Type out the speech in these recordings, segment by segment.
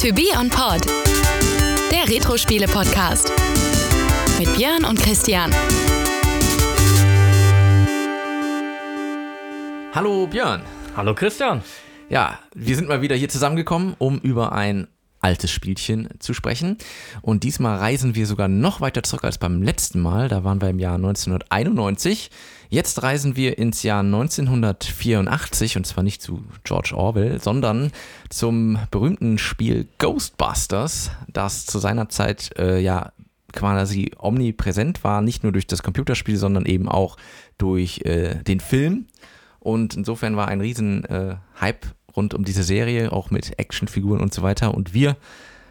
To Be On Pod, der Retro-Spiele-Podcast. Mit Björn und Christian. Hallo Björn. Hallo Christian. Ja, wir sind mal wieder hier zusammengekommen, um über ein altes Spielchen zu sprechen. Und diesmal reisen wir sogar noch weiter zurück als beim letzten Mal. Da waren wir im Jahr 1991. Jetzt reisen wir ins Jahr 1984 und zwar nicht zu George Orwell, sondern zum berühmten Spiel Ghostbusters, das zu seiner Zeit äh, ja quasi omnipräsent war, nicht nur durch das Computerspiel, sondern eben auch durch äh, den Film. Und insofern war ein riesen äh, Hype rund um diese Serie, auch mit Actionfiguren und so weiter. Und wir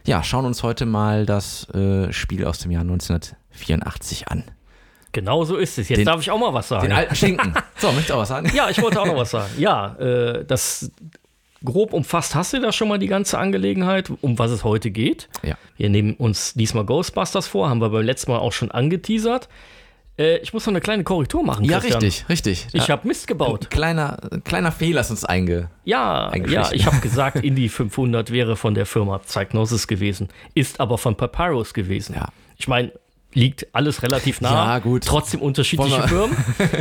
ja, schauen uns heute mal das äh, Spiel aus dem Jahr 1984 an. Genau so ist es. Jetzt Den- darf ich auch mal was sagen. Den alten Schinken. So, möchtest du auch was sagen? ja, ich wollte auch noch was sagen. Ja, äh, das grob umfasst hast du da schon mal die ganze Angelegenheit, um was es heute geht. Ja. Wir nehmen uns diesmal Ghostbusters vor, haben wir beim letzten Mal auch schon angeteasert. Äh, ich muss noch eine kleine Korrektur machen. Ja, Christian. richtig, richtig. Ich Ja, habe Mist gebaut. ein kleiner, ein kleiner Fehler ist uns einge. Ja, ja, ich habe gesagt, Indy 500 wäre von der Firma Psygnosis gewesen, ist aber von Papyrus gewesen. Ja. Ich meine, liegt alles relativ nah. Ja, gut. Trotzdem unterschiedliche Firmen.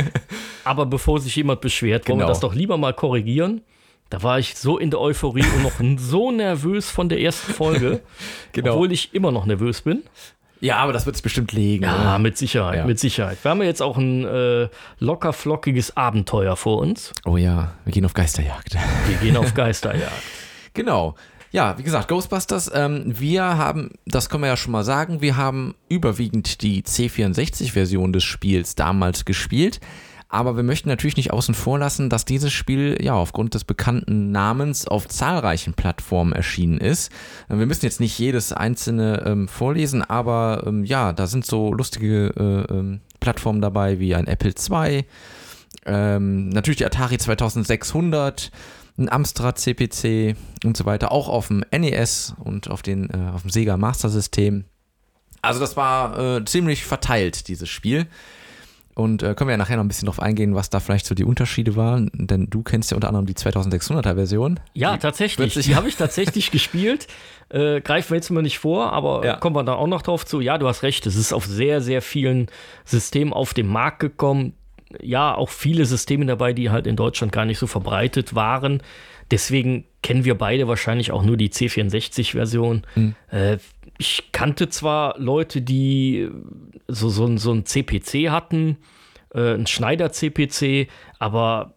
aber bevor sich jemand beschwert, wollen wir Genau. das doch lieber mal korrigieren. Da war ich so in der Euphorie und noch so nervös von der ersten Folge, Genau. obwohl ich immer noch nervös bin. Ja, aber das wird es bestimmt legen. Ja, oder? mit Sicherheit, Ja. mit Sicherheit. Wir haben ja jetzt auch ein äh, locker flockiges Abenteuer vor uns. Oh ja, wir gehen auf Geisterjagd. Wir gehen auf Geisterjagd. Genau. Ja, wie gesagt, Ghostbusters, ähm, wir haben, das können wir ja schon mal sagen, wir haben überwiegend die C64-Version des Spiels damals gespielt. Aber wir möchten natürlich nicht außen vor lassen, dass dieses Spiel ja aufgrund des bekannten Namens auf zahlreichen Plattformen erschienen ist. Äh, Wir müssen jetzt nicht jedes einzelne ähm, vorlesen, aber ähm, ja, da sind so lustige äh, ähm, Plattformen dabei wie ein Apple II, ähm, natürlich die Atari 2600, ein Amstrad CPC und so weiter, auch auf dem NES und auf, den, äh, auf dem Sega Master System. Also das war äh, ziemlich verteilt, dieses Spiel. Und äh, können wir ja nachher noch ein bisschen drauf eingehen, was da vielleicht so die Unterschiede waren, denn du kennst ja unter anderem die 2600er Version. Ja, wird tatsächlich. Die habe ich tatsächlich gespielt. Äh, greifen wir jetzt mal nicht vor, aber Ja. kommen wir da auch noch drauf zu. Ja, du hast recht. Es ist auf sehr, sehr vielen Systemen auf den Markt gekommen. Ja, auch viele Systeme dabei, die halt in Deutschland gar nicht so verbreitet waren. Deswegen kennen wir beide wahrscheinlich auch nur die C64-Version. Äh, ich kannte zwar Leute, die äh, so, so, ein- so ein CPC hatten, äh, ein Schneider-CPC, aber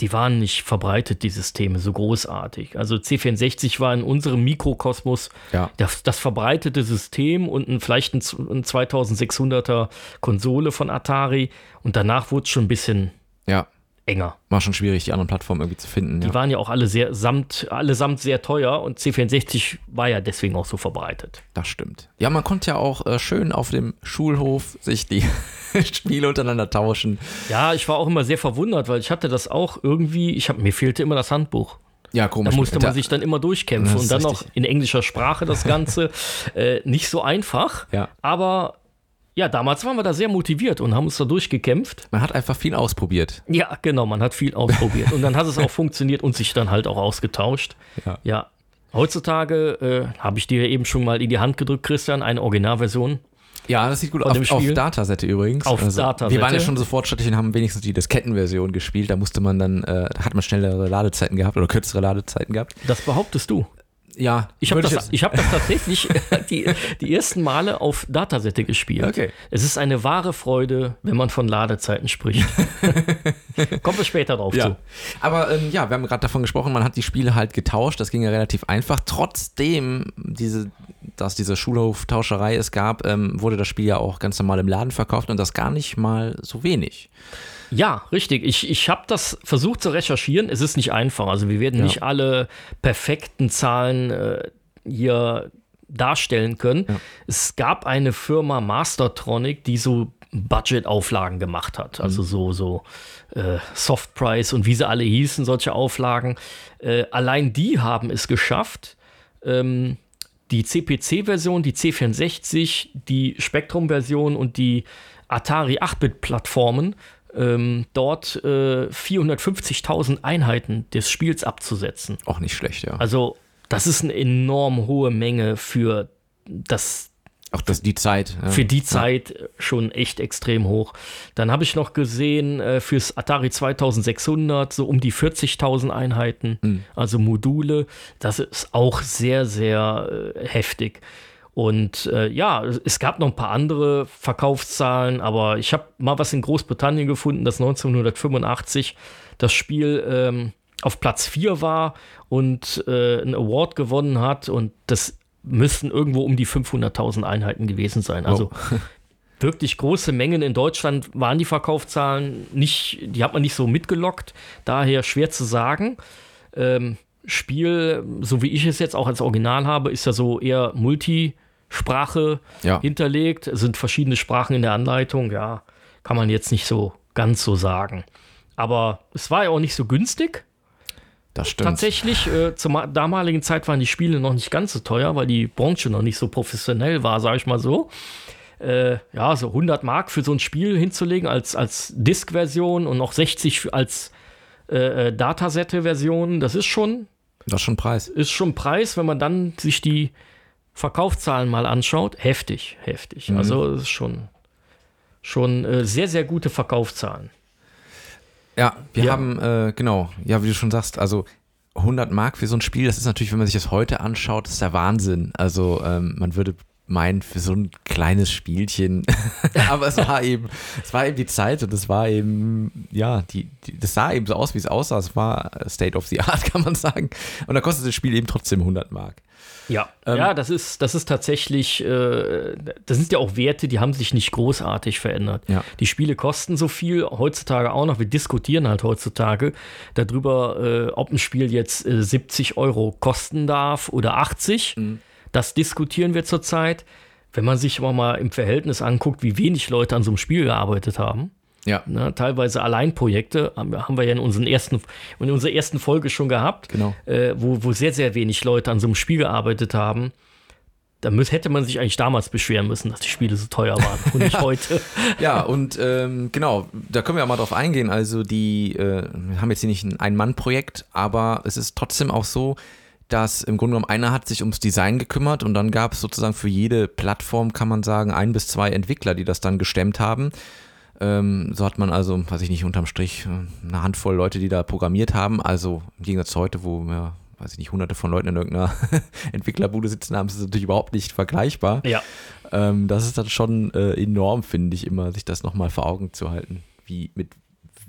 die waren nicht verbreitet, die Systeme, so großartig. Also C64 war in unserem Mikrokosmos Ja. das, das verbreitete System und ein, vielleicht ein, ein 2600er Konsole von Atari. Und danach wurde es schon ein bisschen Ja, enger. war schon schwierig, die anderen Plattformen irgendwie zu finden. Die Ja. waren ja auch alle sehr samt, allesamt sehr teuer und C64 war ja deswegen auch so verbreitet. Das stimmt. Ja, man konnte ja auch äh, schön auf dem Schulhof sich die Spiele untereinander tauschen. Ja, ich war auch immer sehr verwundert, weil ich hatte das auch irgendwie, ich hab, mir fehlte immer das Handbuch. Ja, Da komisch. musste Da- man sich dann immer durchkämpfen und dann noch richtig. in englischer Sprache das Ganze. äh, nicht so einfach, Ja. aber ja, damals waren wir da sehr motiviert und haben uns da durchgekämpft. Man hat einfach viel ausprobiert. Ja, genau, man hat viel ausprobiert und dann hat es auch funktioniert und sich dann halt auch ausgetauscht. Ja. Ja. Heutzutage äh, habe ich dir eben schon mal in die Hand gedrückt, Christian, eine Originalversion. Ja, das sieht gut Von auf, dem auf? Datasette übrigens. Also, Auf Datasette? Wir waren ja schon so fortschrittlich und haben wenigstens die Diskettenversion gespielt. Da musste man dann, äh, da hat man schnellere Ladezeiten gehabt oder kürzere Ladezeiten gehabt. Das behauptest du. Ja, Ich habe das, ich hab das tatsächlich die, die ersten Male auf Datasette gespielt. Okay. Es ist eine wahre Freude, wenn man von Ladezeiten spricht. Kommen wir später drauf Ja. zu. Aber ähm, ja, wir haben gerade davon gesprochen, man hat die Spiele halt getauscht. Das ging ja relativ einfach. Trotzdem, diese, dass diese Schulhoftauscherei es gab, ähm, wurde das Spiel ja auch ganz normal im Laden verkauft und das gar nicht mal so wenig. Ja, richtig. Ich, ich habe das versucht zu recherchieren. Es ist nicht einfach. Also wir werden Ja. nicht alle perfekten Zahlen äh, hier darstellen können. Es gab eine Firma Mastertronic, die so Budget-Auflagen gemacht hat. Also so, so äh, Softprice und wie sie alle hießen, solche Auflagen. Äh, allein die haben es geschafft, ähm, die CPC-Version, die C64, die Spectrum-Version und die Atari 8-Bit-Plattformen ähm, dort äh, 450.000 Einheiten des Spiels abzusetzen. Auch nicht schlecht, ja. Also das ist eine enorm hohe Menge für das auch das, die Zeit. Ja. Für die Zeit ja. schon echt extrem hoch. Dann habe ich noch gesehen, äh, fürs Atari 2600 so um die 40.000 Einheiten, mhm. also Module. Das ist auch sehr, sehr äh, heftig. Und äh, ja, es gab noch ein paar andere Verkaufszahlen, aber ich habe mal was in Großbritannien gefunden, dass 1985 das Spiel ähm, auf Platz 4 war und äh, einen Award gewonnen hat. Und das müssten irgendwo um die 500.000 Einheiten gewesen sein. Also oh. wirklich große Mengen in Deutschland waren die Verkaufszahlen nicht, die hat man nicht so mitgelockt, daher schwer zu sagen. Ähm, Spiel, so wie ich es jetzt auch als Original habe, ist ja so eher Multisprache ja. hinterlegt. Es sind verschiedene Sprachen in der Anleitung, ja, kann man jetzt nicht so ganz so sagen. Aber es war ja auch nicht so günstig. Das stimmt. Tatsächlich, äh, zur damaligen Zeit waren die Spiele noch nicht ganz so teuer, weil die Branche noch nicht so professionell war, sage ich mal so. Äh, ja, so 100 Mark für so ein Spiel hinzulegen als, als Disk-Version und noch 60 als äh, äh, Datasette-Version, das ist schon. Das ist schon Preis. Ist schon Preis, wenn man dann sich die Verkaufszahlen mal anschaut. Heftig, heftig. Mhm. Also, es ist schon, schon äh, sehr, sehr gute Verkaufszahlen. Ja, wir ja. haben, äh, genau, ja, wie du schon sagst, also 100 Mark für so ein Spiel, das ist natürlich, wenn man sich das heute anschaut, das ist der Wahnsinn. Also ähm, man würde meinen, für so ein kleines Spielchen, aber es war eben, es war eben die Zeit und es war eben, ja, die, die, das sah eben so aus, wie es aussah. Es war State of the Art, kann man sagen. Und da kostet das Spiel eben trotzdem 100 Mark. Ja, ähm, ja, das ist, das ist tatsächlich, äh, das sind ja auch Werte, die haben sich nicht großartig verändert. Ja. Die Spiele kosten so viel, heutzutage auch noch. Wir diskutieren halt heutzutage darüber, äh, ob ein Spiel jetzt äh, 70 Euro kosten darf oder 80. Mhm. Das diskutieren wir zurzeit. Wenn man sich aber mal im Verhältnis anguckt, wie wenig Leute an so einem Spiel gearbeitet haben, ja. Ne, teilweise Alleinprojekte haben wir ja in, unseren ersten, in unserer ersten Folge schon gehabt, genau. äh, wo, wo sehr, sehr wenig Leute an so einem Spiel gearbeitet haben. Da muss, hätte man sich eigentlich damals beschweren müssen, dass die Spiele so teuer waren und nicht heute. ja, und ähm, genau, da können wir auch mal drauf eingehen. Also, die äh, wir haben jetzt hier nicht ein Ein-Mann-Projekt, aber es ist trotzdem auch so, dass im Grunde genommen einer hat sich ums Design gekümmert und dann gab es sozusagen für jede Plattform, kann man sagen, ein bis zwei Entwickler, die das dann gestemmt haben. Ähm, so hat man also, weiß ich nicht, unterm Strich äh, eine Handvoll Leute, die da programmiert haben. Also im Gegensatz zu heute, wo ja, weiß ich nicht, hunderte von Leuten in irgendeiner Entwicklerbude sitzen haben, ist es natürlich überhaupt nicht vergleichbar. Ja. Ähm, das ist dann schon äh, enorm, finde ich, immer, sich das nochmal vor Augen zu halten, wie mit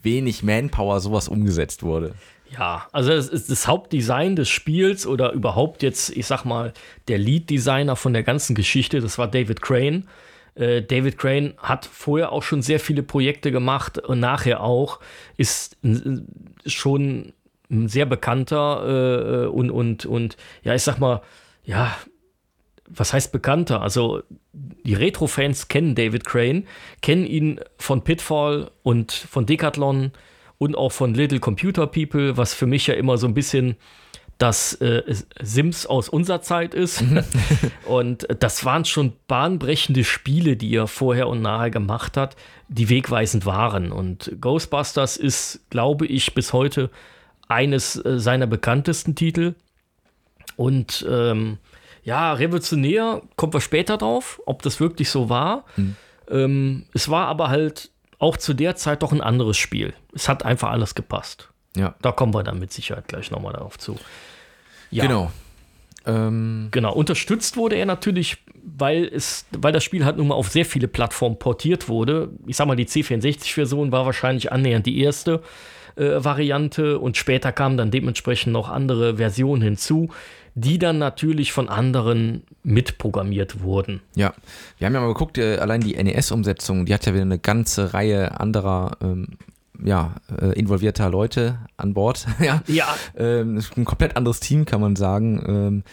wenig Manpower sowas umgesetzt wurde. Ja, also das, das Hauptdesign des Spiels oder überhaupt jetzt, ich sag mal, der Lead-Designer von der ganzen Geschichte, das war David Crane. Äh, David Crane hat vorher auch schon sehr viele Projekte gemacht und nachher auch, ist schon ein sehr bekannter äh, und, und, und ja, ich sag mal, ja, was heißt bekannter? Also die Retro-Fans kennen David Crane, kennen ihn von Pitfall und von Decathlon und auch von Little Computer People, was für mich ja immer so ein bisschen das äh, Sims aus unserer Zeit ist. Mhm. und das waren schon bahnbrechende Spiele, die er vorher und nachher gemacht hat, die wegweisend waren. Und Ghostbusters ist, glaube ich, bis heute eines äh, seiner bekanntesten Titel. Und ähm, ja, revolutionär, kommt wir später drauf, ob das wirklich so war. Mhm. Ähm, es war aber halt auch zu der Zeit doch ein anderes Spiel. Es hat einfach alles gepasst. Ja. Da kommen wir dann mit Sicherheit gleich nochmal darauf zu. Ja. Genau. Ähm. Genau. Unterstützt wurde er natürlich, weil, es, weil das Spiel halt nun mal auf sehr viele Plattformen portiert wurde. Ich sag mal, die C64-Version war wahrscheinlich annähernd die erste äh, Variante und später kamen dann dementsprechend noch andere Versionen hinzu die dann natürlich von anderen mitprogrammiert wurden. Ja, wir haben ja mal geguckt, äh, allein die NES-Umsetzung, die hat ja wieder eine ganze Reihe anderer ähm, ja, äh, involvierter Leute an Bord. ja. ja. Ähm, ein komplett anderes Team, kann man sagen. Ähm,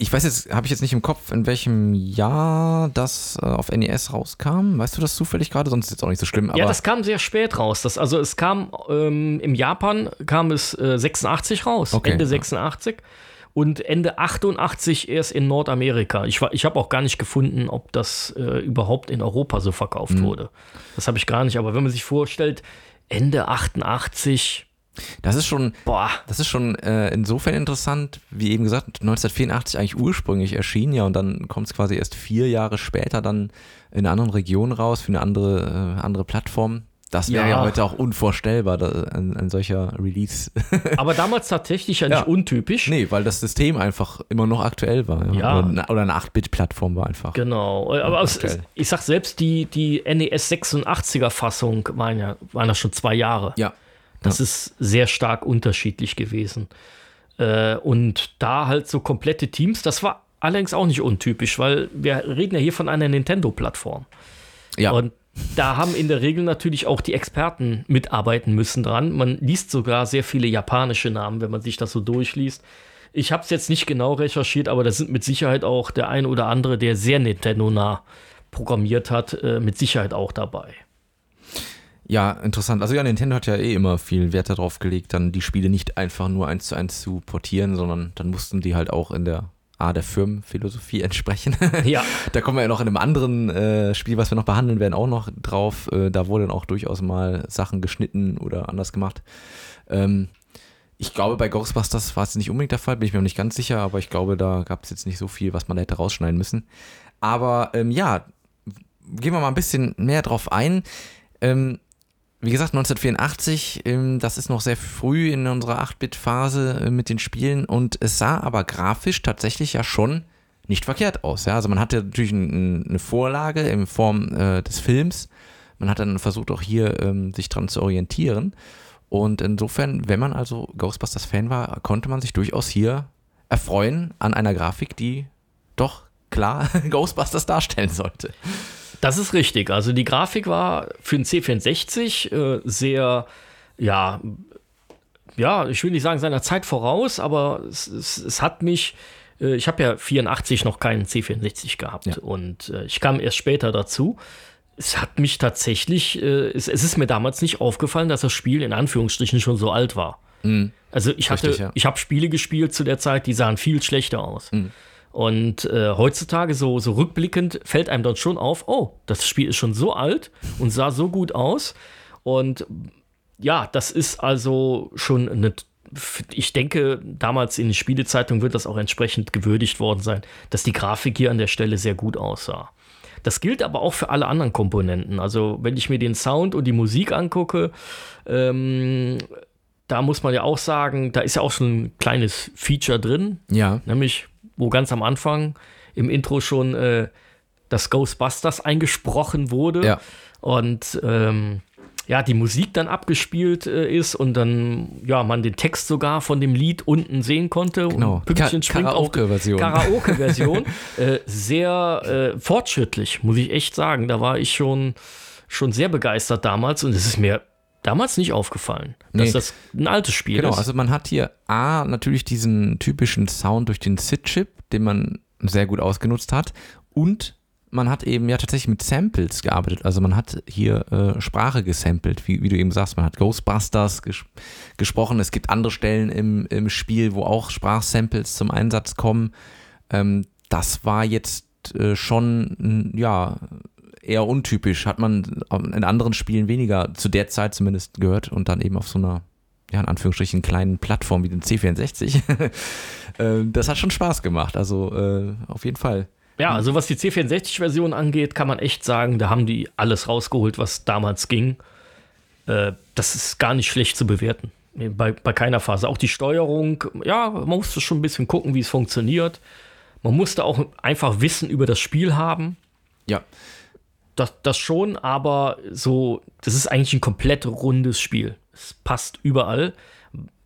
ich weiß jetzt, habe ich jetzt nicht im Kopf, in welchem Jahr das äh, auf NES rauskam. Weißt du das zufällig gerade? Sonst ist es jetzt auch nicht so schlimm. ja, das kam sehr spät raus. Das, also es kam ähm, im Japan kam es äh, 86 raus, okay, Ende 86. Ja. Und Ende 88 erst in Nordamerika. Ich, ich habe auch gar nicht gefunden, ob das äh, überhaupt in Europa so verkauft mhm. wurde. Das habe ich gar nicht. Aber wenn man sich vorstellt, Ende 88, Das ist schon, Boah. das ist schon äh, insofern interessant, wie eben gesagt, 1984 eigentlich ursprünglich erschien, ja, und dann kommt es quasi erst vier Jahre später dann in einer anderen Region raus, für eine andere, äh, andere Plattform. Das wäre ja. Ja. heute auch unvorstellbar, da, ein, ein solcher Release. Aber damals tatsächlich ja nicht Ja. untypisch. nee, weil das System einfach immer noch aktuell war. Ja. Oder, eine- oder eine 8-Bit-Plattform war einfach. Genau, aber aktuell. ich sag selbst, die, die NES 86er Fassung waren ja, waren ja schon zwei Jahre. Ja. Das ist sehr stark unterschiedlich gewesen. Äh, und da halt so komplette Teams, das war allerdings auch nicht untypisch, weil wir reden ja hier von einer Nintendo-Plattform. Ja. Und da haben in der Regel natürlich auch die Experten mitarbeiten müssen dran. Man liest sogar sehr viele japanische Namen, wenn man sich das so durchliest. Ich habe es jetzt nicht genau recherchiert, aber da sind mit Sicherheit auch der ein oder andere, der sehr Nintendo-nah programmiert hat, äh, mit Sicherheit auch dabei. Ja, interessant. Also ja, Nintendo hat ja eh immer viel Wert darauf gelegt, dann die Spiele nicht einfach nur eins zu eins zu portieren, sondern dann mussten die halt auch in der A der Firmenphilosophie entsprechen. Ja, da kommen wir ja noch in einem anderen äh, Spiel, was wir noch behandeln werden, auch noch drauf. Äh, da wurden auch durchaus mal Sachen geschnitten oder anders gemacht. Ähm, ich glaube, bei Ghostbusters war es nicht unbedingt der Fall, bin ich mir noch nicht ganz sicher, aber ich glaube, da gab es jetzt nicht so viel, was man hätte rausschneiden müssen. Aber ähm, ja, gehen wir mal ein bisschen mehr drauf ein. Ähm, wie gesagt, 1984, ähm, das ist noch sehr früh in unserer 8-Bit-Phase äh, mit den Spielen und es sah aber grafisch tatsächlich ja schon nicht verkehrt aus. Ja? Also man hatte natürlich ein, eine Vorlage in Form äh, des Films. Man hat dann versucht auch hier ähm, sich dran zu orientieren. Und insofern, wenn man also Ghostbusters-Fan war, konnte man sich durchaus hier erfreuen an einer Grafik, die doch klar Ghostbusters darstellen sollte. Das ist richtig. Also die Grafik war für den C64 äh, sehr, ja, ja, ich will nicht sagen seiner Zeit voraus, aber es, es, es hat mich, äh, ich habe ja 84 noch keinen C64 gehabt Ja. und äh, ich kam erst später dazu. Es hat mich tatsächlich, äh, es, es ist mir damals nicht aufgefallen, dass das Spiel in Anführungsstrichen schon so alt war. Also ich hatte, Richtig, ja. ich habe Spiele gespielt zu der Zeit, die sahen viel schlechter aus. Und äh, heutzutage, so, so rückblickend, fällt einem dann schon auf, oh, das Spiel ist schon so alt und sah so gut aus. Und ja, das ist also schon eine. Ich denke, damals in den Spielezeitungen wird das auch entsprechend gewürdigt worden sein, dass die Grafik hier an der Stelle sehr gut aussah. Das gilt aber auch für alle anderen Komponenten. Also, wenn ich mir den Sound und die Musik angucke, ähm, da muss man ja auch sagen, da ist ja auch schon ein kleines Feature drin, Ja. nämlich wo ganz am Anfang im Intro schon äh, das Ghostbusters eingesprochen wurde Ja. und ähm, ja, die Musik dann abgespielt äh, ist und dann ja, man den Text sogar von dem Lied unten sehen konnte Genau. Pünktchen Ka- Karaoke-Version. Karaoke-Version. äh, sehr äh, fortschrittlich, muss ich echt sagen. Da war ich schon, schon sehr begeistert damals und es ist mir damals nicht aufgefallen, dass Nee. das ein altes Spiel Genau, ist. also man hat hier A, natürlich diesen typischen Sound durch den SID-Chip, den man sehr gut ausgenutzt hat. Und man hat eben ja tatsächlich mit Samples gearbeitet. Also man hat hier äh, Sprache gesampelt, wie, wie du eben sagst. Man hat Ghostbusters ges gesprochen. Es gibt andere Stellen im, im Spiel, wo auch Sprachsamples zum Einsatz kommen. Ähm, das war jetzt äh, schon, ja, eher untypisch. Hat man in anderen Spielen weniger, zu der Zeit zumindest gehört und dann eben auf so einer ja, in Anführungsstrichen kleinen Plattform wie den C64. Äh, das hat schon Spaß gemacht. Also äh, auf jeden Fall. Ja, also was die C64-Version angeht, kann man echt sagen, da haben die alles rausgeholt, was damals ging. Äh, das ist gar nicht schlecht zu bewerten. Bei, bei keiner Phase. Auch die Steuerung, ja, man musste schon ein bisschen gucken, wie es funktioniert. Man musste auch einfach Wissen über das Spiel haben. Ja, Das, das schon, aber so, das ist eigentlich ein komplett rundes Spiel. Es passt überall.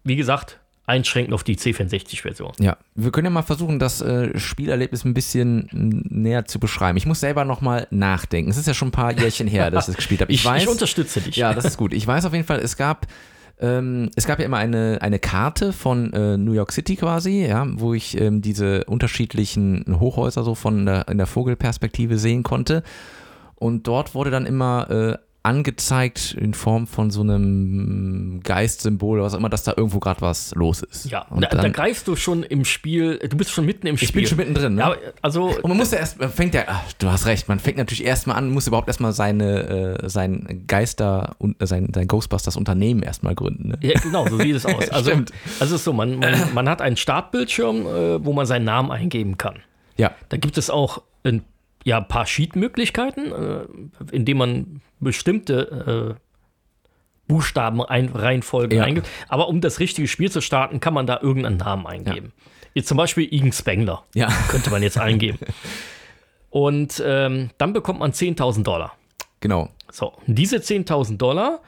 Wie gesagt, einschränkend auf die C64-Version. ja. Wir können ja mal versuchen, das äh, Spielerlebnis ein bisschen näher zu beschreiben. Ich muss selber nochmal nachdenken. Es ist ja schon ein paar Jährchen her, dass ich es gespielt habe. Ich, ich unterstütze dich. Ja, das ist gut. Ich weiß auf jeden Fall, es gab, ähm, es gab ja immer eine, eine Karte von äh, New York City quasi, ja, wo ich ähm, diese unterschiedlichen Hochhäuser so von der, in der Vogelperspektive sehen konnte. Und dort wurde dann immer äh, angezeigt in Form von so einem Geistsymbol oder was auch immer, dass da irgendwo gerade was los ist. Ja, und da, dann, da greifst du schon im Spiel, du bist schon mitten im Spiel. ich bin schon mittendrin, ne? Ja, also, und man muss ja erst, man fängt ja, ach, du hast recht, man fängt natürlich erstmal an, muss überhaupt erstmal seine, äh, sein Geister und äh, sein, sein Ghostbusters Unternehmen erstmal gründen. Ne? ja, genau, so sieht es aus. Also, Stimmt. also es ist so, man, man, man hat einen Startbildschirm, äh, wo man seinen Namen eingeben kann. Ja, Da gibt es auch ein, ja, ein paar Sheet-Möglichkeiten, äh, indem man bestimmte äh, Buchstabenreihenfolgen Ja. eingibt. Aber um das richtige Spiel zu starten, kann man da irgendeinen Namen eingeben. Jetzt zum Beispiel Igen Spengler ja. könnte man jetzt eingeben. Und ähm, dann bekommt man 10.000 Dollar. Genau. So, diese 10.000 Dollar,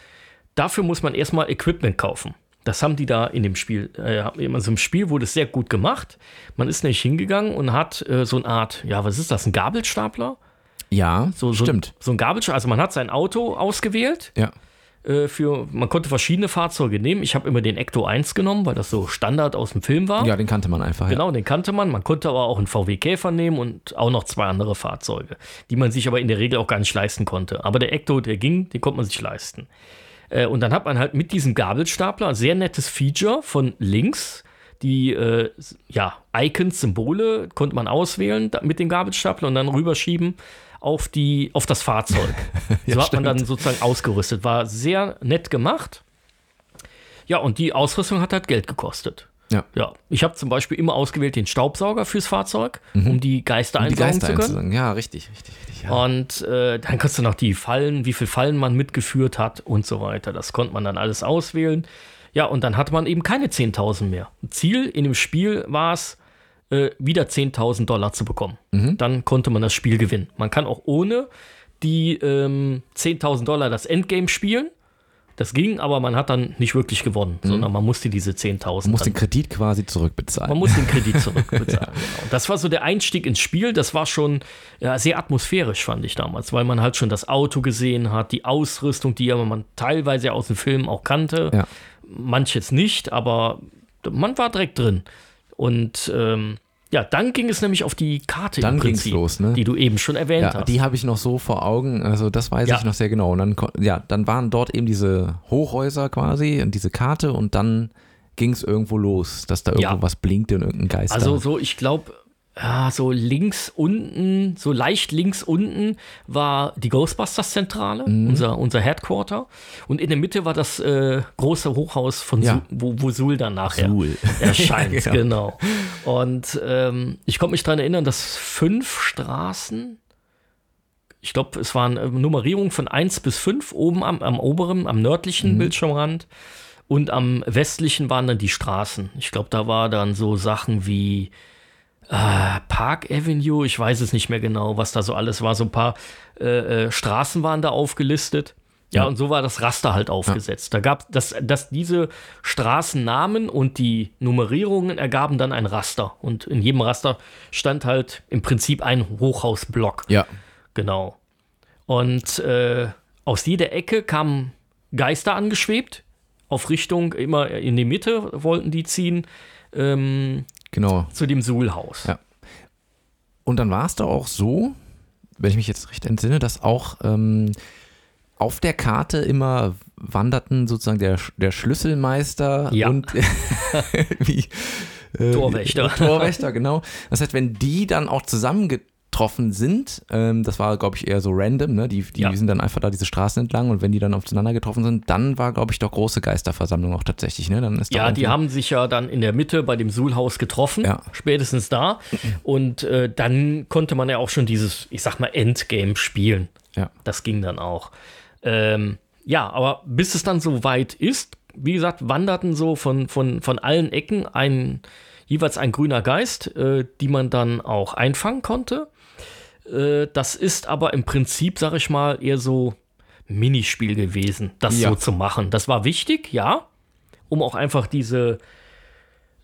dafür muss man erstmal Equipment kaufen. Das haben die da in dem Spiel, äh, in so einem Spiel wurde es sehr gut gemacht. Man ist nämlich hingegangen und hat äh, so eine Art, ja, was ist das, ein Gabelstapler? Ja, So, so, stimmt. So ein Gabelstapler, also man hat sein Auto ausgewählt Ja. äh, für, man konnte verschiedene Fahrzeuge nehmen. Ich habe immer den Ecto 1 genommen, weil das so Standard aus dem Film war. ja, den kannte man einfach. Genau, den kannte man. Man konnte aber auch einen VW Käfer nehmen und auch noch zwei andere Fahrzeuge, die man sich aber in der Regel auch gar nicht leisten konnte. Aber der Ecto, der ging, den konnte man sich leisten. Äh, und dann hat man halt mit diesem Gabelstapler ein sehr nettes Feature von links. Die äh, ja, Icons, Symbole konnte man auswählen da, mit dem Gabelstapler und dann rüberschieben auf, die, auf das Fahrzeug. Ja, so hat man stimmt. dann sozusagen ausgerüstet. War sehr nett gemacht. Ja, und die Ausrüstung hat halt Geld gekostet. Ja. Ja, ich habe zum Beispiel immer ausgewählt den Staubsauger fürs Fahrzeug, um die Geister Um die Geister zu können. einzusagen. Ja, richtig, richtig, richtig. Ja. Und äh, dann kannst du noch die Fallen, wie viele Fallen man mitgeführt hat und so weiter. Das konnte man dann alles auswählen. Ja, und dann hatte man eben keine 10.000 mehr. Ziel in dem Spiel war es, äh, wieder 10.000 Dollar zu bekommen. Dann konnte man das Spiel gewinnen. Man kann auch ohne die ähm, 10.000 Dollar das Endgame spielen. Das ging, aber man hat dann nicht wirklich gewonnen, sondern man musste diese 10.000 Man muss den Kredit quasi zurückbezahlen. man muss den Kredit zurückbezahlen. genau. Und Das war so der Einstieg ins Spiel. Das war schon ja, sehr atmosphärisch, fand ich damals, weil man halt schon das Auto gesehen hat, die Ausrüstung, die ja man teilweise aus dem Film auch kannte. Ja. Manches nicht, aber man war direkt drin. Und ähm, ja, dann ging es nämlich auf die Karte Dann im Prinzip, los, ne? die du eben schon erwähnt Ja, hast. die habe ich noch so vor Augen, also das weiß Ja. ich noch sehr genau. Und dann, ja, dann waren dort eben diese Hochhäuser quasi und diese Karte und dann ging es irgendwo los, dass da irgendwo Ja. was blinkte und irgendein Geist Also so, ich glaube, ja, so links unten, so leicht links unten war die Ghostbusters-Zentrale, Mhm. unser, unser Headquarter. Und in der Mitte war das äh, große Hochhaus von Ja. Sul, wo, wo Sul dann nachher Sul. erscheint. Ja. Genau. Und ähm, ich konnte mich daran erinnern, dass fünf Straßen, ich glaube, es waren äh, Nummerierungen von 1 bis 5 oben am, am oberen, am nördlichen Mhm. Bildschirmrand. Und am westlichen waren dann die Straßen. Ich glaube, da war dann so Sachen wie äh, Park Avenue, ich weiß es nicht mehr genau, was da so alles war. So ein paar äh, äh, Straßen waren da aufgelistet. Ja, Ja. und so war das Raster halt aufgesetzt. Da gab dass, dass diese Straßennamen und die Nummerierungen ergaben dann ein Raster. Und in jedem Raster stand halt im Prinzip ein Hochhausblock. Ja, Genau. Und äh, aus jeder Ecke kamen Geister angeschwebt. Auf Richtung, immer in die Mitte wollten die ziehen, ähm, genau. zu dem Suhlhaus. Ja. Und dann war es doch auch so, wenn ich mich jetzt recht entsinne, dass auch ähm, auf der Karte immer wanderten sozusagen der, der Schlüsselmeister Ja. und wie, äh, Torwächter. Torwächter, genau. Das heißt, wenn die dann auch zusammengetroffen sind, ähm, das war, glaube ich, eher so random, ne? Die, die Ja. sind dann einfach da diese Straßen entlang und wenn die dann aufeinander getroffen sind, dann war, glaube ich, doch große Geisterversammlung auch tatsächlich, ne? Dann ist Ja, die haben sich ja dann in der Mitte bei dem Suhlhaus getroffen, Ja. spätestens da. Und äh, dann konnte man ja auch schon dieses, ich sag mal, Endgame spielen. Ja. Das ging dann auch. Ähm, ja, aber bis es dann so weit ist, wie gesagt, wanderten so von, von, von allen Ecken ein, jeweils ein grüner Geist, äh, die man dann auch einfangen konnte. Äh, das ist aber im Prinzip, sag ich mal, eher so Minispiel gewesen, das Ja. so zu machen. Das war wichtig, ja, um auch einfach diese,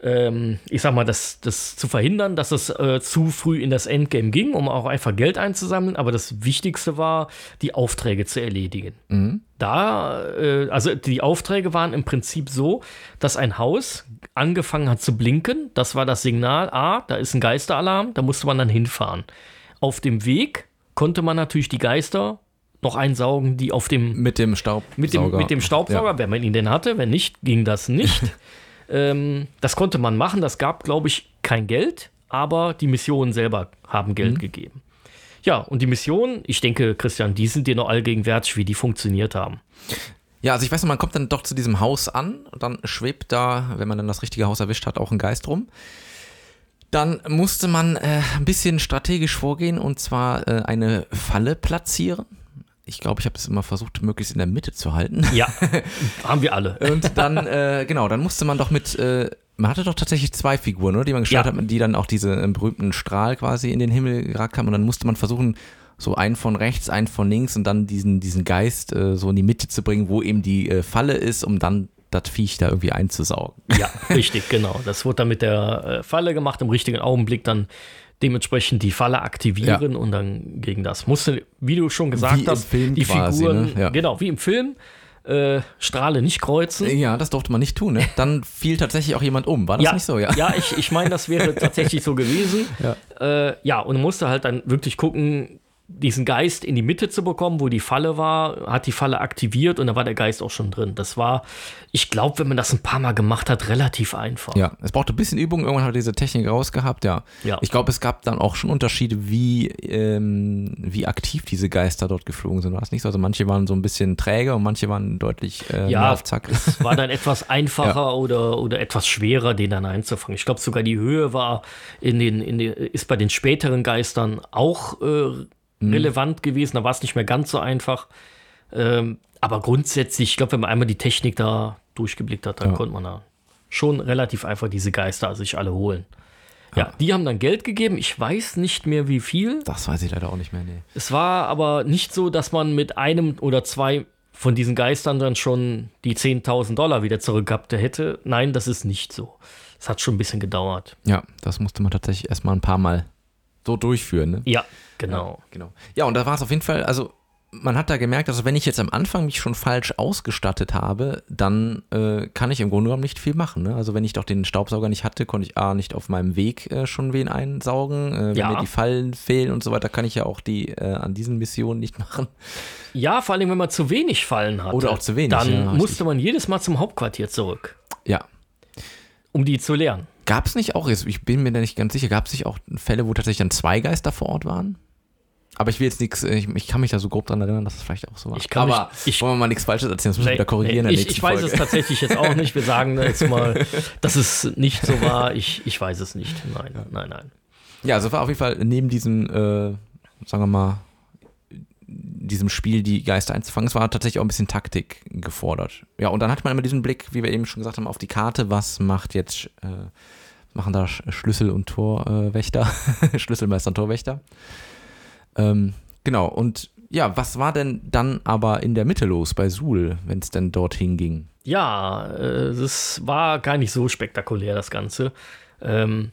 ähm, ich sag mal, das, das zu verhindern, dass es äh, zu früh in das Endgame ging, um auch einfach Geld einzusammeln. Aber das Wichtigste war, die Aufträge zu erledigen. Da, äh, also die Aufträge waren im Prinzip so, dass ein Haus angefangen hat zu blinken. Das war das Signal, ah, da ist ein Geisteralarm, da musste man dann hinfahren. Auf dem Weg konnte man natürlich die Geister noch einsaugen, die auf dem Mit dem Staubsauger. mit dem, mit dem Staubsauger, wenn man ihn denn hatte. Wenn nicht, ging das nicht. ähm, das konnte man machen. Das gab, glaube ich, kein Geld, aber die Missionen selber haben Geld gegeben. Ja, und die Missionen, ich denke, Christian, die sind dir noch allgegenwärtig, wie die funktioniert haben. Ja, also ich weiß noch, man kommt dann doch zu diesem Haus an und dann schwebt da, wenn man dann das richtige Haus erwischt hat, auch ein Geist rum. Dann musste man äh, ein bisschen strategisch vorgehen und zwar äh, eine Falle platzieren. Ich glaube, ich habe es immer versucht, möglichst in der Mitte zu halten. Ja, haben wir alle. Und dann, äh, genau, dann musste man doch mit, äh, man hatte doch tatsächlich zwei Figuren, oder? Die man gestartet Ja. hat, die dann auch diese äh, berühmten Strahl quasi in den Himmel geragt haben. Und dann musste man versuchen, so einen von rechts, einen von links und dann diesen, diesen Geist äh, so in die Mitte zu bringen, wo eben die äh, Falle ist, um dann das Viech da irgendwie einzusaugen. Ja, richtig, genau. Das wurde dann mit der äh, Falle gemacht, im richtigen Augenblick dann dementsprechend die Falle aktivieren und dann gegen das. Musste, wie du schon gesagt Wie hast, die quasi, Figuren, ne? Ja. genau, wie im Film, äh, Strahle nicht kreuzen. Ja, das durfte man nicht tun, ne? Dann fiel tatsächlich auch jemand um. War das ja, nicht so, ja? Ja, ich, ich meine, das wäre tatsächlich so gewesen. Ja. Äh, ja, und musste halt dann wirklich gucken, diesen Geist in die Mitte zu bekommen, wo die Falle war, hat die Falle aktiviert und da war der Geist auch schon drin. Das war, ich glaube, wenn man das ein paar Mal gemacht hat, relativ einfach. Ja, es brauchte ein bisschen Übung. Irgendwann hat er diese Technik rausgehabt, ja. Ja. Ich glaube, es gab dann auch schon Unterschiede, wie, ähm, wie aktiv diese Geister dort geflogen sind. War das nicht so? Also manche waren so ein bisschen träge und manche waren deutlich äh, Ja, auf Zack. es war dann etwas einfacher oder, oder etwas schwerer, den dann einzufangen. Ich glaube sogar die Höhe war in den, in den, ist bei den späteren Geistern auch äh, Mhm. relevant gewesen. Da war es nicht mehr ganz so einfach. Ähm, aber grundsätzlich, ich glaube, wenn man einmal die Technik da durchgeblickt hat, dann Ja. konnte man da schon relativ einfach diese Geister sich alle holen. Ja, die haben dann Geld gegeben. Ich weiß nicht mehr wie viel. Das weiß ich leider auch nicht mehr, nee. Es war aber nicht so, dass man mit einem oder zwei von diesen Geistern dann schon die 10.000 Dollar wieder zurückgehabt hätte. Nein, das ist nicht so. Es hat schon ein bisschen gedauert. Ja, das musste man tatsächlich erstmal ein paar Mal so durchführen, ne? Ja, genau. Genau. Ja, und da war es auf jeden Fall, also man hat da gemerkt, also wenn ich jetzt am Anfang mich schon falsch ausgestattet habe, dann äh, kann ich im Grunde genommen nicht viel machen. Ne? Also wenn ich doch den Staubsauger nicht hatte, konnte ich A, nicht auf meinem Weg äh, schon wen einsaugen. Äh, wenn Ja. mir die Fallen fehlen und so weiter, kann ich ja auch die äh, an diesen Missionen nicht machen. Ja, vor allem, wenn man zu wenig Fallen hatte. Oder auch zu wenig, Dann ja, musste man jedes Mal zum Hauptquartier zurück, Ja. um die zu lernen. Gab es nicht auch, jetzt, ich bin mir da nicht ganz sicher, gab es nicht auch Fälle, wo tatsächlich dann zwei Geister vor Ort waren? Aber ich will jetzt nichts, ich, ich kann mich da so grob dran erinnern, dass es vielleicht auch so war. Ich kann Aber mich- ich- wollen wir mal nichts Falsches erzählen, das müssen wir wieder korrigieren ich, ich weiß Folge. es tatsächlich jetzt auch nicht. Wir sagen jetzt mal, dass es nicht so war. Ich, ich weiß es nicht. Nein, nein, nein. Ja, also war auf jeden Fall neben diesem, äh, sagen wir mal, diesem Spiel die Geister einzufangen, es war tatsächlich auch ein bisschen Taktik gefordert. Ja, und dann hat man immer diesen Blick, wie wir eben schon gesagt haben, auf die Karte, was macht jetzt, äh, machen da Sch- Schlüssel- und Torwächter, Schlüsselmeister und Torwächter. Ähm, genau, und ja, was war denn dann aber in der Mitte los bei Suhl, wenn es denn dorthin ging? Ja, äh, war gar nicht so spektakulär, das Ganze. Ähm,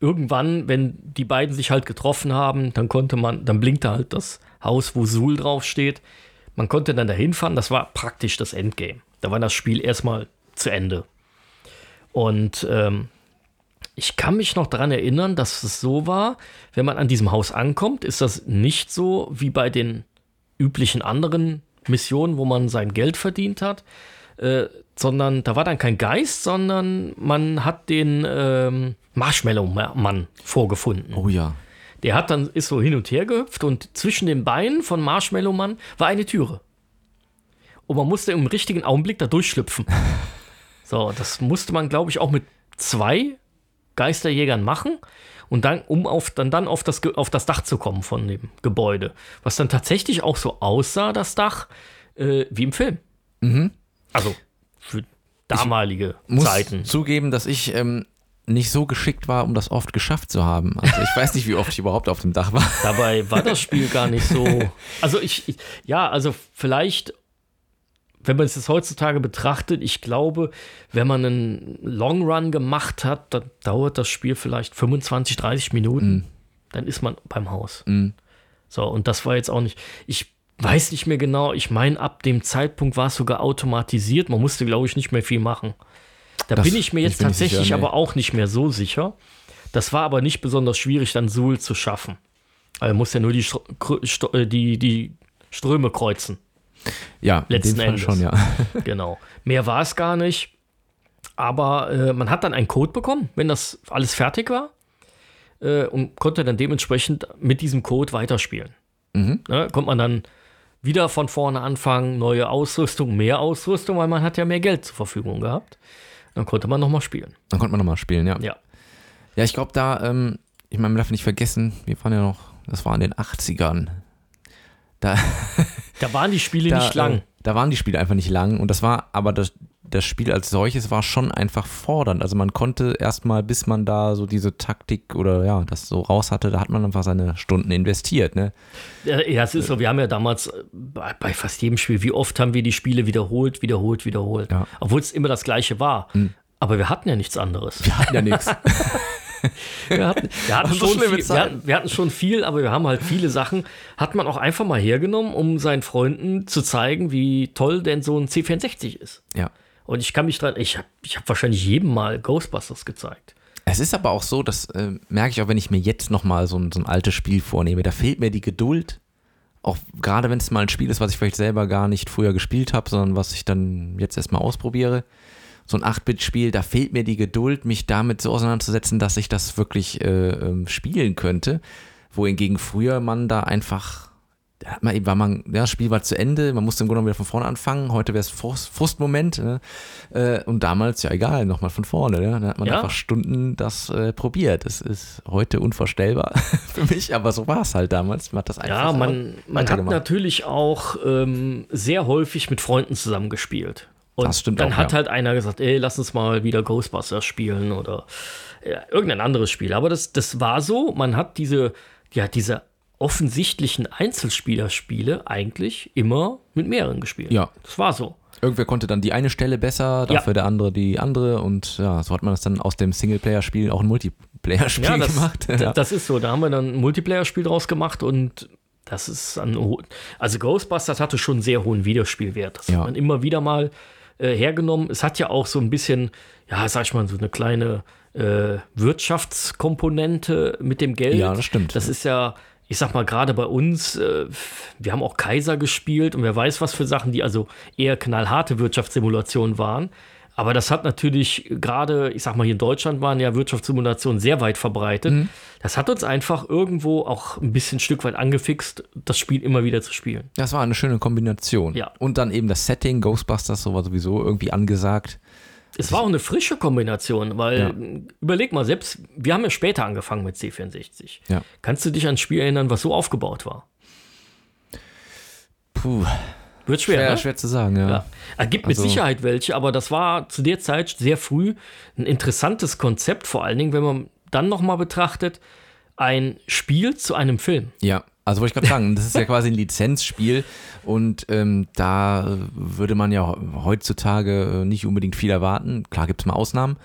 irgendwann, wenn die beiden sich halt getroffen haben, dann konnte man, dann blinkte halt das Haus, wo Suhl draufsteht. Man konnte dann dahin fahren, das war praktisch das Endgame. Da war das Spiel erstmal zu Ende. Und ähm, ich kann mich noch daran erinnern, dass es so war, wenn man an diesem Haus ankommt, ist das nicht so wie bei den üblichen anderen Missionen, wo man sein Geld verdient hat, äh, sondern da war dann kein Geist, sondern man hat den ähm, Marshmallow-Mann vorgefunden. Oh ja. Der hat dann, ist so hin und her gehüpft und zwischen den Beinen von Marshmallow Mann war eine Türe. Und man musste im richtigen Augenblick da durchschlüpfen. so, das musste man, glaube ich, auch mit zwei Geisterjägern machen. Und dann, um auf, dann, dann auf, das, auf das Dach zu kommen von dem Gebäude. Was dann tatsächlich auch so aussah, das Dach, äh, wie im Film. Also für damalige muss Zeiten. zugeben, dass ich ähm, nicht so geschickt war, um das oft geschafft zu haben. Also ich weiß nicht, wie oft ich überhaupt auf dem Dach war. Dabei war das Spiel gar nicht so. Also ich, ich ja, also vielleicht, wenn man es jetzt heutzutage betrachtet, ich glaube, wenn man einen Long Run gemacht hat, dann dauert das Spiel vielleicht 25, 30 Minuten. Dann ist man beim Haus. So, und das war jetzt auch nicht. Ich weiß nicht mehr genau. Ich meine, ab dem Zeitpunkt war es sogar automatisiert. Man musste, glaube ich, nicht mehr viel machen. Da Das bin ich mir jetzt tatsächlich sicher, nee. aber auch nicht mehr so sicher. Das war aber nicht besonders schwierig, dann Suhl zu schaffen. Also muss ja nur die, äh, die, die Ströme kreuzen. Ja, Letzten Endes. schon, ja. Genau. Mehr war es gar nicht. Aber äh, man hat dann einen Code bekommen, wenn das alles fertig war. Äh, und konnte dann dementsprechend mit diesem Code weiterspielen. Mhm. Ne, konnte man dann wieder von vorne anfangen, neue Ausrüstung, mehr Ausrüstung, weil man hat ja mehr Geld zur Verfügung gehabt. Dann konnte man nochmal spielen. Dann konnte man nochmal spielen, ja. Ja. Ja, ich glaube, da, ähm, ich meine, man darf nicht vergessen, wir waren ja noch, das war in den 80ern. Da, Da waren die Spiele da, nicht lang. Äh, da waren die Spiele einfach nicht lang und das war, aber das, das Spiel als solches war schon einfach fordernd. Also man konnte erstmal, bis man da so diese Taktik oder ja, das so raus hatte, da hat man einfach seine Stunden investiert, ne? Ja, es ist so, wir haben ja damals äh, bei, bei fast jedem Spiel, wie oft haben wir die Spiele wiederholt, wiederholt, wiederholt. Ja. Obwohl es immer das gleiche war. Aber wir hatten ja nichts anderes. Wir hatten ja nichts. Wir hatten, wir, hatten so viel, wir, hatten, wir hatten schon viel, aber wir haben halt viele Sachen, hat man auch einfach mal hergenommen, um seinen Freunden zu zeigen, wie toll denn so ein C64 ist. ja. Und ich kann mich dran, ich habe ich hab wahrscheinlich jedem mal Ghostbusters gezeigt. Es ist aber auch so, das äh, merke ich auch, wenn ich mir jetzt nochmal so, ein- so ein altes Spiel vornehme, da fehlt mir die Geduld. Auch gerade wenn es mal ein Spiel ist, was ich vielleicht selber gar nicht früher gespielt habe, sondern was ich dann jetzt erstmal ausprobiere. So ein 8-Bit-Spiel, da fehlt mir die Geduld, mich damit so auseinanderzusetzen, dass ich das wirklich äh, ähm, spielen könnte. Wohingegen früher man da einfach, da hat man eben, war man, ja, das Spiel war zu Ende, man musste im Grunde wieder von vorne anfangen. Heute wäre es Frust, Frustmoment. Ne? Äh, und damals, ja egal, nochmal von vorne. Ne? Da hat man Ja. einfach Stunden das äh, probiert. Das ist heute unvorstellbar für mich, aber so war es halt damals. Man hat das einfach Ja, man, man hat weitergemacht. natürlich auch ähm, sehr häufig mit Freunden zusammengespielt. Und Das stimmt dann auch, hat ja. halt einer gesagt, ey, lass uns mal wieder Ghostbusters spielen oder ja, irgendein anderes Spiel. Aber das, das war so, man hat diese, ja, diese offensichtlichen Einzelspielerspiele eigentlich immer mit mehreren gespielt. Ja. Das war so. Irgendwer konnte dann die eine Stelle besser, Ja. dafür der andere die andere und ja, so hat man das dann aus dem Singleplayer-Spiel auch ein Multiplayer-Spiel Ja, das, gemacht. d- das ist so. Da haben wir dann ein Multiplayer-Spiel draus gemacht und das ist an ho- also Ghostbusters hatte schon einen sehr hohen Videospielwert. Das Ja. hat man immer wieder mal äh, hergenommen. Es hat ja auch so ein bisschen, ja, sag ich mal, so eine kleine äh, Wirtschaftskomponente mit dem Geld. Ja, das stimmt. Das ist ja, ich sag mal, gerade bei uns, äh, wir haben auch Kaiser gespielt und wer weiß, was für Sachen, die also eher knallharte Wirtschaftssimulationen waren. Aber das hat natürlich gerade, ich sag mal, hier in Deutschland waren ja Wirtschaftssimulationen sehr weit verbreitet. Mhm. Das hat uns einfach irgendwo auch ein bisschen ein Stück weit angefixt, das Spiel immer wieder zu spielen. Das war eine schöne Kombination. Ja. Und dann eben das Setting, Ghostbusters, so war sowieso irgendwie angesagt. Es war auch eine frische Kombination, weil Ja. überleg mal, selbst wir haben ja später angefangen mit C64. Ja. Kannst du dich an ein Spiel erinnern, was so aufgebaut war? Puh, Wird schwer, schwer, ne? schwer zu sagen, ja. Ja. Es gibt mit Also- Sicherheit welche, aber das war zu der Zeit sehr früh ein interessantes Konzept, vor allen Dingen, wenn man dann nochmal betrachtet, ein Spiel zu einem Film. Ja, also wollte ich gerade sagen, das ist ja quasi ein Lizenzspiel und ähm, da würde man ja heutzutage äh, nicht unbedingt viel erwarten. Klar gibt es mal Ausnahmen,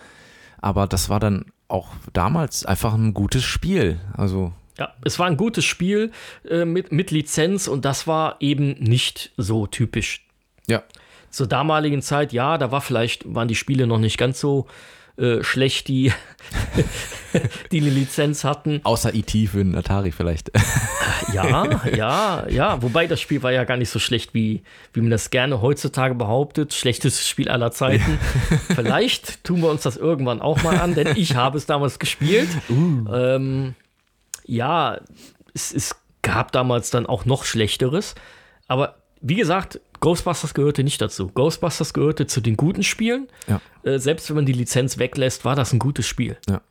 aber das war dann auch damals einfach ein gutes Spiel. Also Ja, es war ein gutes Spiel äh, mit, mit Lizenz und das war eben nicht so typisch. ja, Zur damaligen Zeit, ja, da war vielleicht, waren die Spiele noch nicht ganz so äh, schlecht, die, die eine Lizenz hatten. außer E.T. für den Atari vielleicht. Ja, ja, ja. Wobei das Spiel war ja gar nicht so schlecht, wie, wie man das gerne heutzutage behauptet. Schlechtestes Spiel aller Zeiten. Vielleicht tun wir uns das irgendwann auch mal an, denn ich habe es damals gespielt. Ähm, ja, es, es gab damals dann auch noch Schlechteres. Aber wie gesagt, Ghostbusters gehörte nicht dazu. Ghostbusters gehörte zu den guten Spielen. Ja. Äh, selbst wenn man die Lizenz weglässt, war das ein gutes Spiel. Ja.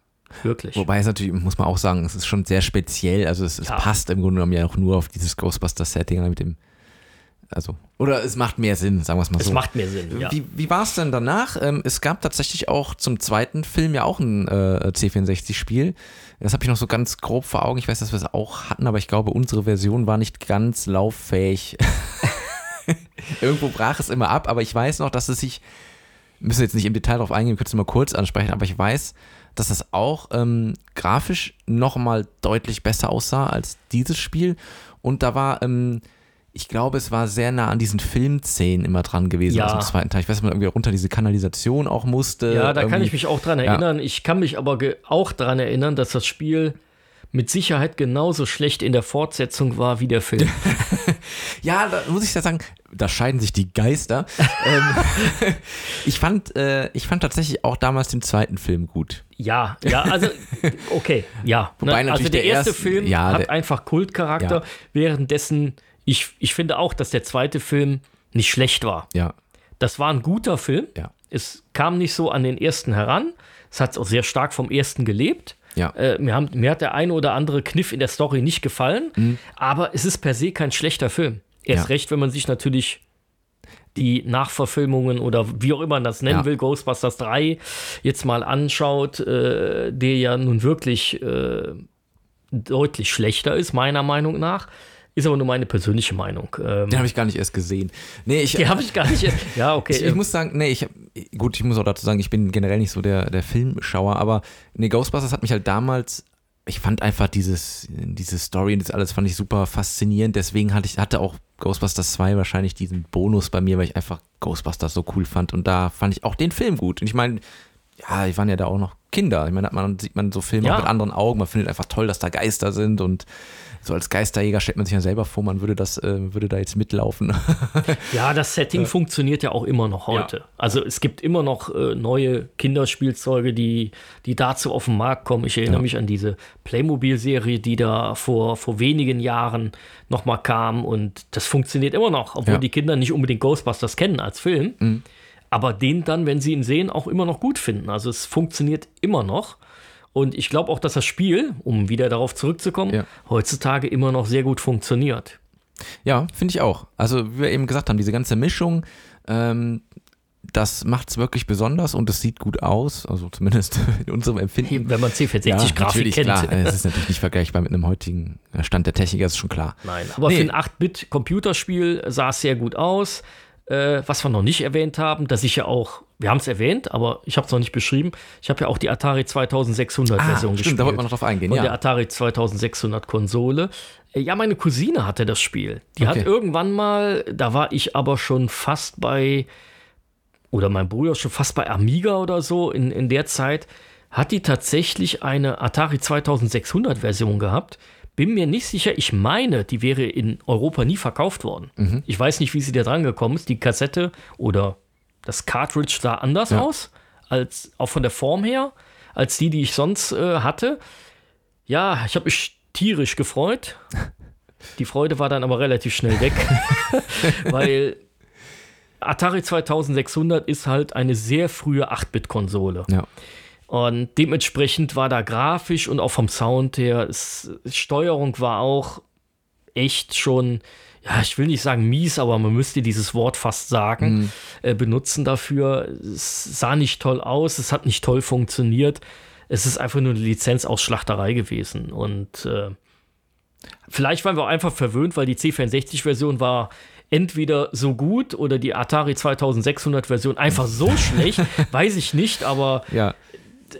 Wirklich. Wobei es natürlich, muss man auch sagen, es ist schon sehr speziell. Also es, es Ja. passt im Grunde genommen ja auch nur auf dieses Ghostbuster-Setting mit dem. Also. Oder es macht mehr Sinn, sagen wir es mal es so. macht mehr Sinn. Ja. Wie, wie war es denn danach? Ähm, es gab tatsächlich auch zum zweiten Film ja auch ein äh, C64-Spiel. Das habe ich noch so ganz grob vor Augen. Ich weiß, dass wir es auch hatten, aber ich glaube, unsere Version war nicht ganz lauffähig. Irgendwo brach es immer ab, aber ich weiß noch, dass es sich, müssen jetzt nicht im Detail darauf eingehen, können es mal kurz ansprechen, aber ich weiß, dass das auch ähm, grafisch nochmal deutlich besser aussah als dieses Spiel. Und da war, ähm, ich glaube, es war sehr nah an diesen Filmszenen immer dran gewesen Ja. aus dem zweiten Teil. Ich weiß, dass man irgendwie runter diese Kanalisation auch musste. Ja, da kann irgendwie- ich mich auch dran erinnern. Ich kann mich aber auch dran erinnern, dass das Spiel mit Sicherheit genauso schlecht in der Fortsetzung war wie der Film. Ja, da muss ich ja sagen, da scheiden sich die Geister. ähm, ich, fand, äh, ich fand tatsächlich auch damals den zweiten Film gut. Ja, ja, also okay, ja. Wobei Ne, also der, der erste erste- Film ja, hat der- einfach Kultcharakter, Ja. währenddessen ich, ich finde auch, dass der zweite Film nicht schlecht war. Ja, Das war ein guter Film. ja, Es kam nicht so an den ersten heran. Es hat auch sehr stark vom ersten gelebt. Ja. Äh, mir, haben, mir hat der eine oder andere Kniff in der Story nicht gefallen, aber es ist per se kein schlechter Film. Erst Mhm. Ja. recht, wenn man sich natürlich die Nachverfilmungen oder wie auch immer man das nennen Ja. will, Ghostbusters 3 jetzt mal anschaut, äh, der ja nun wirklich äh, deutlich schlechter ist, meiner Meinung nach. Ist aber nur meine persönliche Meinung. Ähm, Den habe ich gar nicht erst gesehen. Nee, ich, die habe ich gar nicht. Ja, okay. ich, ich muss sagen, nee, ich, gut, ich muss auch dazu sagen, ich bin generell nicht so der, der Filmschauer, aber nee, Ghostbusters hat mich halt damals, ich fand einfach dieses, diese Story und das alles fand ich super faszinierend, deswegen hatte ich, hatte auch Ghostbusters 2 wahrscheinlich diesen Bonus bei mir, weil ich einfach Ghostbusters so cool fand und da fand ich auch den Film gut und ich meine, ja, die waren ja da auch noch Kinder. Ich meine, man, sieht man so Filme Ja. auch mit anderen Augen. Man findet einfach toll, dass da Geister sind und so als Geisterjäger stellt man sich ja selber vor, man würde das, äh, würde da jetzt mitlaufen. Ja, das Setting funktioniert ja auch immer noch heute. Also es gibt immer noch äh, neue Kinderspielzeuge, die, die dazu auf den Markt kommen. Ich erinnere Ja. mich an diese Playmobil-Serie, die da vor, vor wenigen Jahren nochmal kam und das funktioniert immer noch, obwohl Ja. die Kinder nicht unbedingt Ghostbusters kennen als Film. Aber den dann, wenn sie ihn sehen, auch immer noch gut finden. Also es funktioniert immer noch. Und ich glaube auch, dass das Spiel, um wieder darauf zurückzukommen, Ja. heutzutage immer noch sehr gut funktioniert. Ja, finde ich auch. Also, wie wir eben gesagt haben, diese ganze Mischung, ähm, das macht es wirklich besonders und es sieht gut aus, also zumindest in unserem Empfinden. Wenn man C64-Grafik natürlich, kennt. klar. Es ist natürlich nicht vergleichbar mit einem heutigen Stand der Technik, das ist schon klar. Nein, aber Nee. für ein 8-Bit-Computerspiel sah es sehr gut aus. Äh, was wir noch nicht erwähnt haben, dass ich ja auch, wir haben es erwähnt, aber ich habe es noch nicht beschrieben, ich habe ja auch die Atari 2600 Version Ah, stimmt, gespielt. da wollten wir noch drauf eingehen, Von ja. der Atari 2600 Konsole. Äh, Ja, meine Cousine hatte das Spiel. Die hat Okay. irgendwann mal, da war ich aber schon fast bei, oder mein Bruder schon fast bei Amiga oder so in, in der Zeit, hat die tatsächlich eine Atari 2600 Version gehabt. Bin mir nicht sicher, ich meine, die wäre in Europa nie verkauft worden. Mhm. Ich weiß nicht, wie sie da dran gekommen ist. Die Kassette oder das Cartridge sah anders Ja. aus, als auch von der Form her, als die, die ich sonst äh, hatte. Ja, ich habe mich tierisch gefreut. Die Freude war dann aber relativ schnell weg, weil Atari 2600 ist halt eine sehr frühe 8-Bit-Konsole. Ja. Und dementsprechend war da grafisch und auch vom Sound her, es, Steuerung war auch echt schon, ja, ich will nicht sagen mies, aber man müsste dieses Wort fast sagen, äh, benutzen dafür. Es sah nicht toll aus, es hat nicht toll funktioniert. Es ist einfach nur eine Lizenzausschlachterei gewesen. Und äh, vielleicht waren wir auch einfach verwöhnt, weil die C64-Version war entweder so gut oder die Atari 2600-Version einfach so schlecht, weiß ich nicht, aber Ja.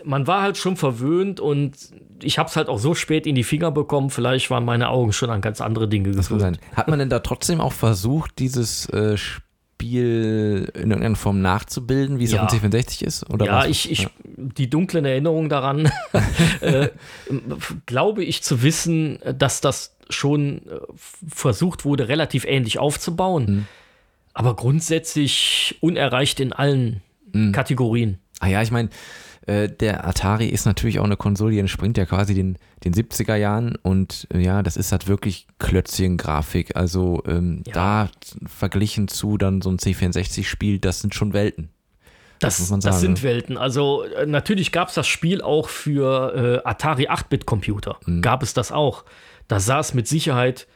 man war halt schon verwöhnt und ich habe es halt auch so spät in die Finger bekommen. Vielleicht waren meine Augen schon an ganz andere Dinge gewöhnt. Hat man denn da trotzdem auch versucht, dieses äh, Spiel in irgendeiner Form nachzubilden, wie es Ja. auf dem C64 ist? Oder Ja, ich, ich, die dunklen Erinnerungen daran, äh, glaube ich zu wissen, dass das schon äh, versucht wurde, relativ ähnlich aufzubauen. Mhm. Aber grundsätzlich unerreicht in allen Mhm. Kategorien. Ah ja, ich meine, äh, der Atari ist natürlich auch eine Konsole, die entspringt ja quasi den, den 70er Jahren und äh, ja, das ist halt wirklich Klötzchen-Grafik. Also ähm, Ja. da verglichen zu dann so ein C64-Spiel, das sind schon Welten. Das, muss man das sagen, sind Welten. Also äh, natürlich gab es das Spiel auch für äh, Atari 8-Bit-Computer. Mhm. Gab es das auch. Da sah es mit Sicherheit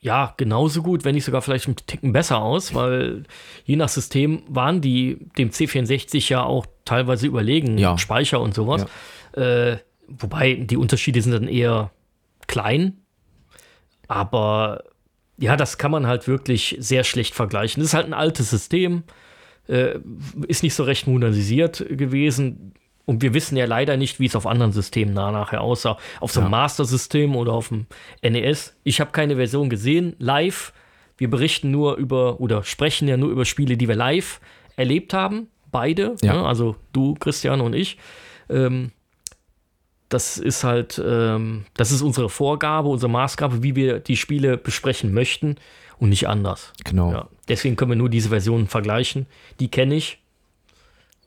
ja genauso gut, wenn nicht sogar vielleicht ein Ticken besser aus, weil je nach System waren die dem C64 ja auch teilweise überlegen, Ja. Speicher und sowas. Äh, wobei die Unterschiede sind dann eher klein. Aber ja, das kann man halt wirklich sehr schlecht vergleichen. Das ist halt ein altes System äh, ist nicht so recht modernisiert gewesen. Und wir wissen ja leider nicht, wie es auf anderen Systemen na- nachher aussah. Auf so einem Ja. Master-System oder auf dem NES. Ich habe keine Version gesehen, live. Wir berichten nur über oder sprechen ja nur über Spiele, die wir live erlebt haben. Beide. Ja. Ne? Also du, Christian und ich. Ähm, das ist halt, ähm, das ist unsere Vorgabe, unsere Maßgabe, wie wir die Spiele besprechen möchten und nicht anders. Genau. Ja, deswegen können wir nur diese Versionen vergleichen. Die kenne ich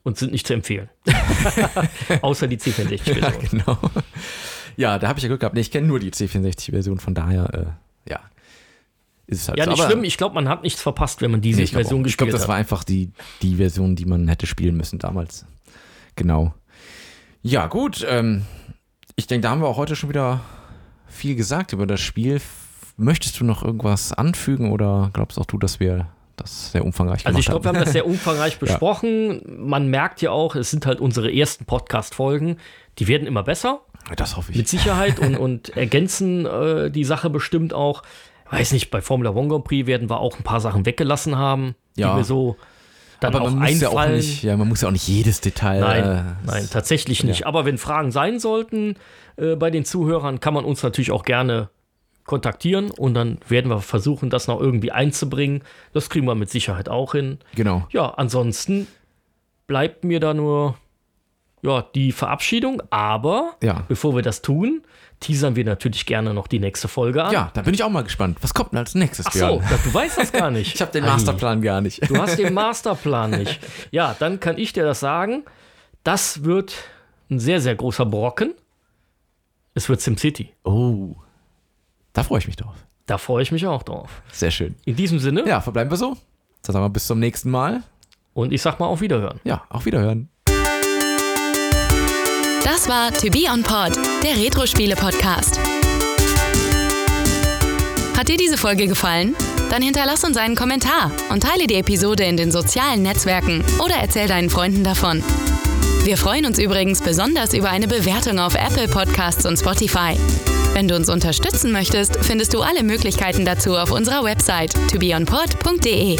und sind nicht zu empfehlen. Außer die C64-Version. Ja, genau. Ja, da habe ich ja Glück gehabt. Nee, ich kenne nur die C64-Version, von daher, äh, ja. Ist es halt Ja, so. nicht Aber- schlimm. Ich glaube, man hat nichts verpasst, wenn man diese Nee, ich glaube Version ich glaub, gespielt das war hat. einfach die, die Version, die man hätte spielen müssen damals. Genau. Ja, gut. Ähm, ich denke, da haben wir auch heute schon wieder viel gesagt über das Spiel. Möchtest du noch irgendwas anfügen oder glaubst auch du, dass wir das sehr umfangreich Also ich gemacht glaube, wir haben das sehr umfangreich Ja. besprochen. Man merkt ja auch, es sind halt unsere ersten Podcast-Folgen. Die werden immer besser, Das hoffe ich. mit Sicherheit, und, und ergänzen äh, die Sache bestimmt auch. Weiß nicht, bei Formula One Grand Prix werden wir auch ein paar Sachen weggelassen haben, Ja. die mir so dann Aber auch man muss, ja auch nicht, ja, man muss ja auch nicht jedes Detail. Nein, äh, nein, tatsächlich nicht. ja. Aber wenn Fragen sein sollten äh, bei den Zuhörern, kann man uns natürlich auch gerne kontaktieren und dann werden wir versuchen, das noch irgendwie einzubringen. Das kriegen wir mit Sicherheit auch hin. Genau. Ja, ansonsten bleibt mir da nur ja, die Verabschiedung, aber Ja. bevor wir das tun, teasern wir natürlich gerne noch die nächste Folge an. Ja, da bin ich auch mal gespannt. Was kommt denn als nächstes, Ach so, Björn? du weißt das gar nicht. Ich habe den. Masterplan gar nicht. Du hast den Masterplan nicht. Ja, dann kann ich dir das sagen. Das wird ein sehr, sehr großer Brocken. Es wird SimCity. Oh, da freue ich mich drauf. Da freue ich mich auch drauf. Sehr schön. In diesem Sinne Ja, verbleiben wir so. Dann sagen wir bis zum nächsten Mal. und ich sag mal auf Wiederhören. Ja, auf Wiederhören. Das war To Be On Pod, der Retro-Spiele-Podcast. Hat dir diese Folge gefallen? Dann hinterlass uns einen Kommentar und teile die Episode in den sozialen Netzwerken oder erzähl deinen Freunden davon. Wir freuen uns übrigens besonders über eine Bewertung auf Apple Podcasts und Spotify. Wenn du uns unterstützen möchtest, findest du alle Möglichkeiten dazu auf unserer Website tobeonpod.de.